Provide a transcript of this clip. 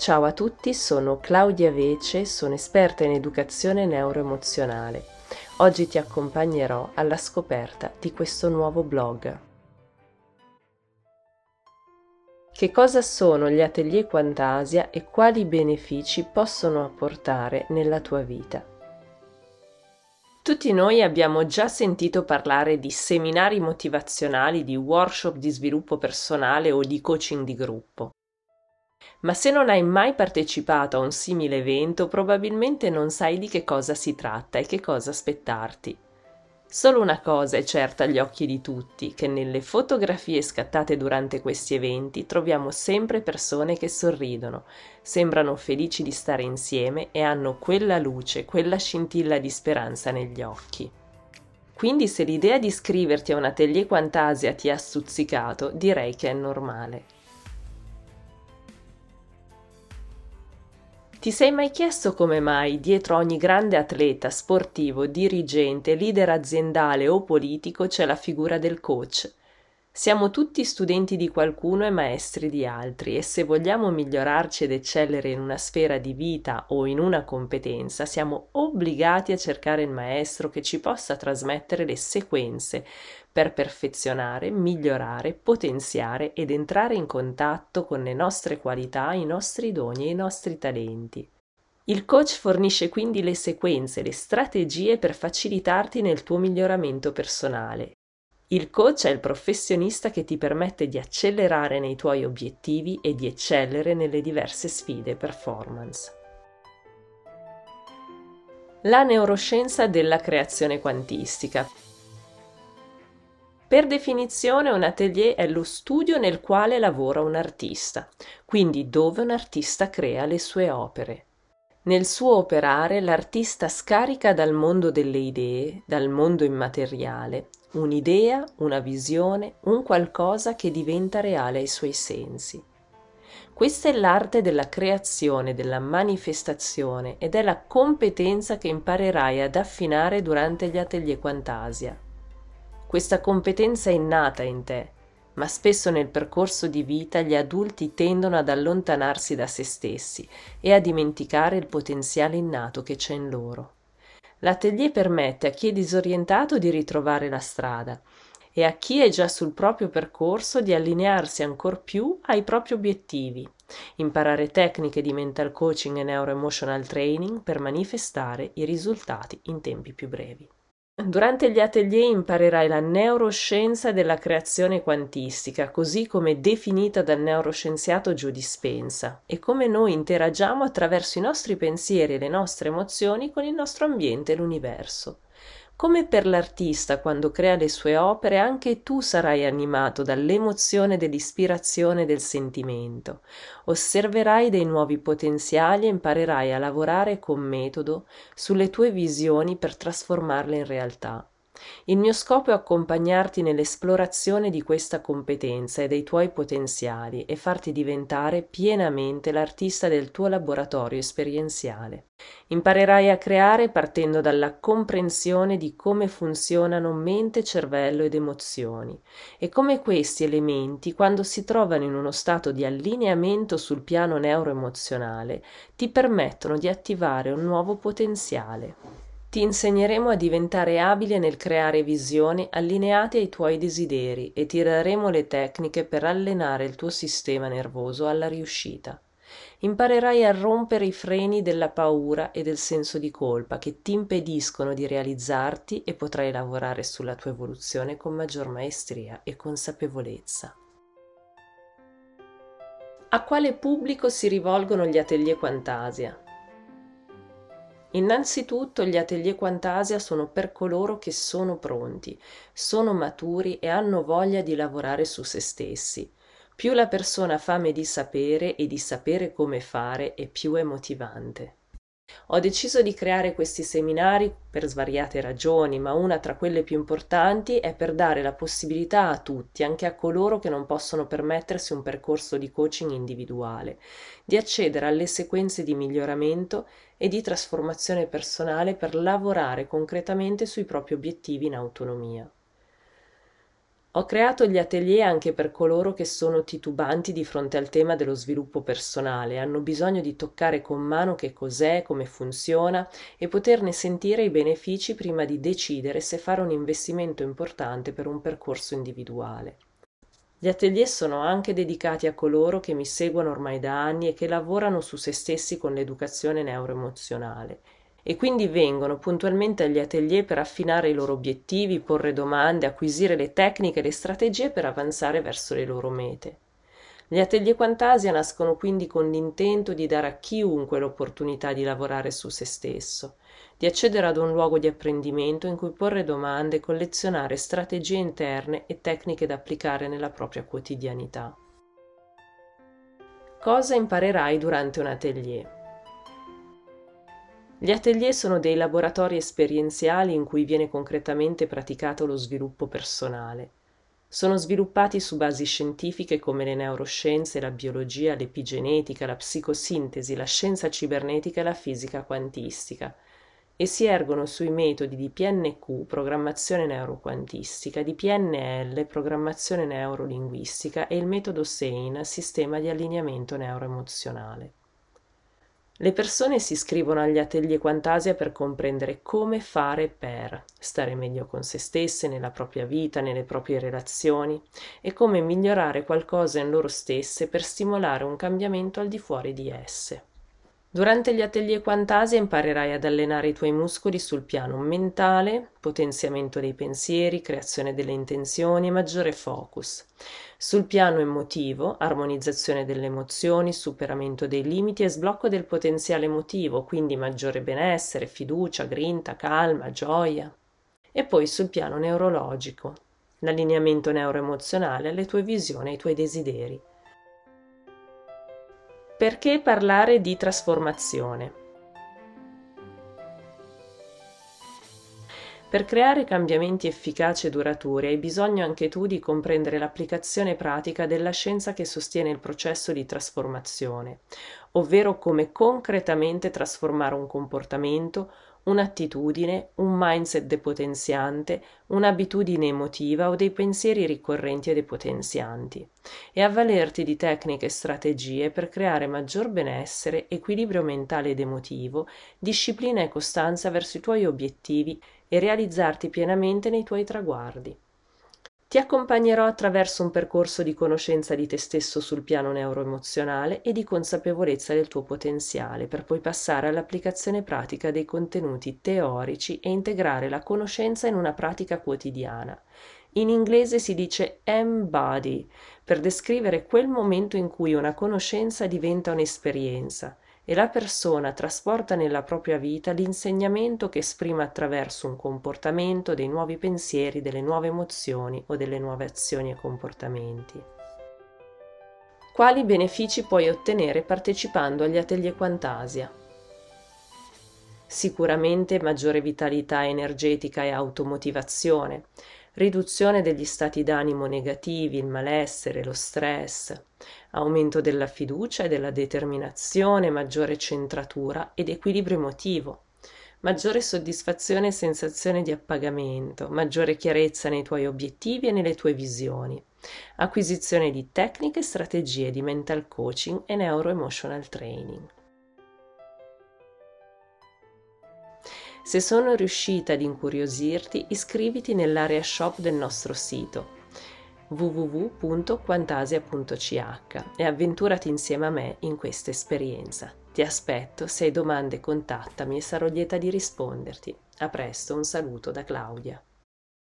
Ciao a tutti, sono Claudia Vece, sono esperta in educazione neuroemozionale. Oggi ti accompagnerò alla scoperta di questo nuovo blog. Che cosa sono gli atelier Quantasia e quali benefici possono apportare nella tua vita? Tutti noi abbiamo già sentito parlare di seminari motivazionali, di workshop di sviluppo personale o di coaching di gruppo. Ma se non hai mai partecipato a un simile evento, probabilmente non sai di che cosa si tratta e che cosa aspettarti. Solo una cosa è certa agli occhi di tutti, che nelle fotografie scattate durante questi eventi troviamo sempre persone che sorridono, sembrano felici di stare insieme e hanno quella luce, quella scintilla di speranza negli occhi. Quindi se l'idea di iscriverti a un atelier Quantasia ti ha stuzzicato, direi che è normale. Ti sei mai chiesto come mai dietro ogni grande atleta, sportivo, dirigente, leader aziendale o politico c'è la figura del coach? Siamo tutti studenti di qualcuno e maestri di altri e se vogliamo migliorarci ed eccellere in una sfera di vita o in una competenza, siamo obbligati a cercare il maestro che ci possa trasmettere le sequenze per perfezionare, migliorare, potenziare ed entrare in contatto con le nostre qualità, i nostri doni e i nostri talenti. Il coach fornisce quindi le sequenze, le strategie per facilitarti nel tuo miglioramento personale. Il coach è il professionista che ti permette di accelerare nei tuoi obiettivi e di eccellere nelle diverse sfide performance. La neuroscienza della creazione quantistica. Per definizione un atelier è lo studio nel quale lavora un artista, quindi dove un artista crea le sue opere. Nel suo operare l'artista scarica dal mondo delle idee, dal mondo immateriale, un'idea, una visione, un qualcosa che diventa reale ai suoi sensi. Questa è l'arte della creazione, della manifestazione ed è la competenza che imparerai ad affinare durante gli atelier Quantasia. Questa competenza è innata in te, ma spesso nel percorso di vita gli adulti tendono ad allontanarsi da se stessi e a dimenticare il potenziale innato che c'è in loro. L'atelier permette a chi è disorientato di ritrovare la strada e a chi è già sul proprio percorso di allinearsi ancor più ai propri obiettivi, imparare tecniche di mental coaching e neuroemotional training per manifestare i risultati in tempi più brevi. Durante gli atelier imparerai la neuroscienza della creazione quantistica, così come definita dal neuroscienziato Joe Dispenza, e come noi interagiamo attraverso i nostri pensieri e le nostre emozioni con il nostro ambiente e l'universo. Come per l'artista quando crea le sue opere, anche tu sarai animato dall'emozione dell'ispirazione e del sentimento. Osserverai dei nuovi potenziali e imparerai a lavorare con metodo sulle tue visioni per trasformarle in realtà. Il mio scopo è accompagnarti nell'esplorazione di questa competenza e dei tuoi potenziali e farti diventare pienamente l'artista del tuo laboratorio esperienziale. Imparerai a creare partendo dalla comprensione di come funzionano mente, cervello ed emozioni e come questi elementi, quando si trovano in uno stato di allineamento sul piano neuroemozionale, ti permettono di attivare un nuovo potenziale. Ti insegneremo a diventare abile nel creare visioni allineate ai tuoi desideri e ti daremo le tecniche per allenare il tuo sistema nervoso alla riuscita. Imparerai a rompere i freni della paura e del senso di colpa che ti impediscono di realizzarti e potrai lavorare sulla tua evoluzione con maggior maestria e consapevolezza. A quale pubblico si rivolgono gli atelier Quantasia? Innanzitutto gli atelier Quantasia sono per coloro che sono pronti, sono maturi e hanno voglia di lavorare su se stessi. Più la persona ha fame di sapere e di sapere come fare e più è motivante. Ho deciso di creare questi seminari per svariate ragioni, ma una tra quelle più importanti è per dare la possibilità a tutti, anche a coloro che non possono permettersi un percorso di coaching individuale, di accedere alle sequenze di miglioramento e di trasformazione personale per lavorare concretamente sui propri obiettivi in autonomia. Ho creato gli atelier anche per coloro che sono titubanti di fronte al tema dello sviluppo personale, hanno bisogno di toccare con mano che cos'è, come funziona e poterne sentire i benefici prima di decidere se fare un investimento importante per un percorso individuale. Gli atelier sono anche dedicati a coloro che mi seguono ormai da anni e che lavorano su se stessi con l'educazione neuroemozionale e quindi vengono puntualmente agli atelier per affinare i loro obiettivi, porre domande, acquisire le tecniche e le strategie per avanzare verso le loro mete. Gli atelier Quantasia nascono quindi con l'intento di dare a chiunque l'opportunità di lavorare su se stesso, di accedere ad un luogo di apprendimento in cui porre domande e collezionare strategie interne e tecniche da applicare nella propria quotidianità. Cosa imparerai durante un atelier? Gli atelier sono dei laboratori esperienziali in cui viene concretamente praticato lo sviluppo personale. Sono sviluppati su basi scientifiche come le neuroscienze, la biologia, l'epigenetica, la psicosintesi, la scienza cibernetica e la fisica quantistica e si ergono sui metodi di PNQ, programmazione neuroquantistica, di PNL, programmazione neurolinguistica e il metodo SANE, sistema di allineamento neuroemozionale. Le persone si iscrivono agli atelier Quantasia per comprendere come fare per stare meglio con se stesse, nella propria vita, nelle proprie relazioni e come migliorare qualcosa in loro stesse per stimolare un cambiamento al di fuori di esse. Durante gli atelier Quantasia imparerai ad allenare i tuoi muscoli sul piano mentale, potenziamento dei pensieri, creazione delle intenzioni e maggiore focus. Sul piano emotivo, armonizzazione delle emozioni, superamento dei limiti e sblocco del potenziale emotivo, quindi maggiore benessere, fiducia, grinta, calma, gioia. E poi sul piano neurologico, l'allineamento neuroemozionale alle tue visioni e ai tuoi desideri. Perché parlare di trasformazione? Per creare cambiamenti efficaci e duraturi hai bisogno anche tu di comprendere l'applicazione pratica della scienza che sostiene il processo di trasformazione, ovvero come concretamente trasformare un comportamento, un'attitudine, un mindset depotenziante, un'abitudine emotiva o dei pensieri ricorrenti e depotenzianti, e avvalerti di tecniche e strategie per creare maggior benessere, equilibrio mentale ed emotivo, disciplina e costanza verso i tuoi obiettivi e realizzarti pienamente nei tuoi traguardi. Ti accompagnerò attraverso un percorso di conoscenza di te stesso sul piano neuroemozionale e di consapevolezza del tuo potenziale, per poi passare all'applicazione pratica dei contenuti teorici e integrare la conoscenza in una pratica quotidiana. In inglese si dice embody, per descrivere quel momento in cui una conoscenza diventa un'esperienza e la persona trasporta nella propria vita l'insegnamento che esprime attraverso un comportamento, dei nuovi pensieri, delle nuove emozioni o delle nuove azioni e comportamenti. Quali benefici puoi ottenere partecipando agli atelier Quantasia? Sicuramente maggiore vitalità energetica e automotivazione, riduzione degli stati d'animo negativi, il malessere, lo stress, aumento della fiducia e della determinazione, maggiore centratura ed equilibrio emotivo, maggiore soddisfazione e sensazione di appagamento, maggiore chiarezza nei tuoi obiettivi e nelle tue visioni, acquisizione di tecniche e strategie di mental coaching e neuroemotional training. Se sono riuscita ad incuriosirti, iscriviti nell'area shop del nostro sito www.quantasia.ch e avventurati insieme a me in questa esperienza. Ti aspetto, se hai domande contattami e sarò lieta di risponderti. A presto, un saluto da Claudia.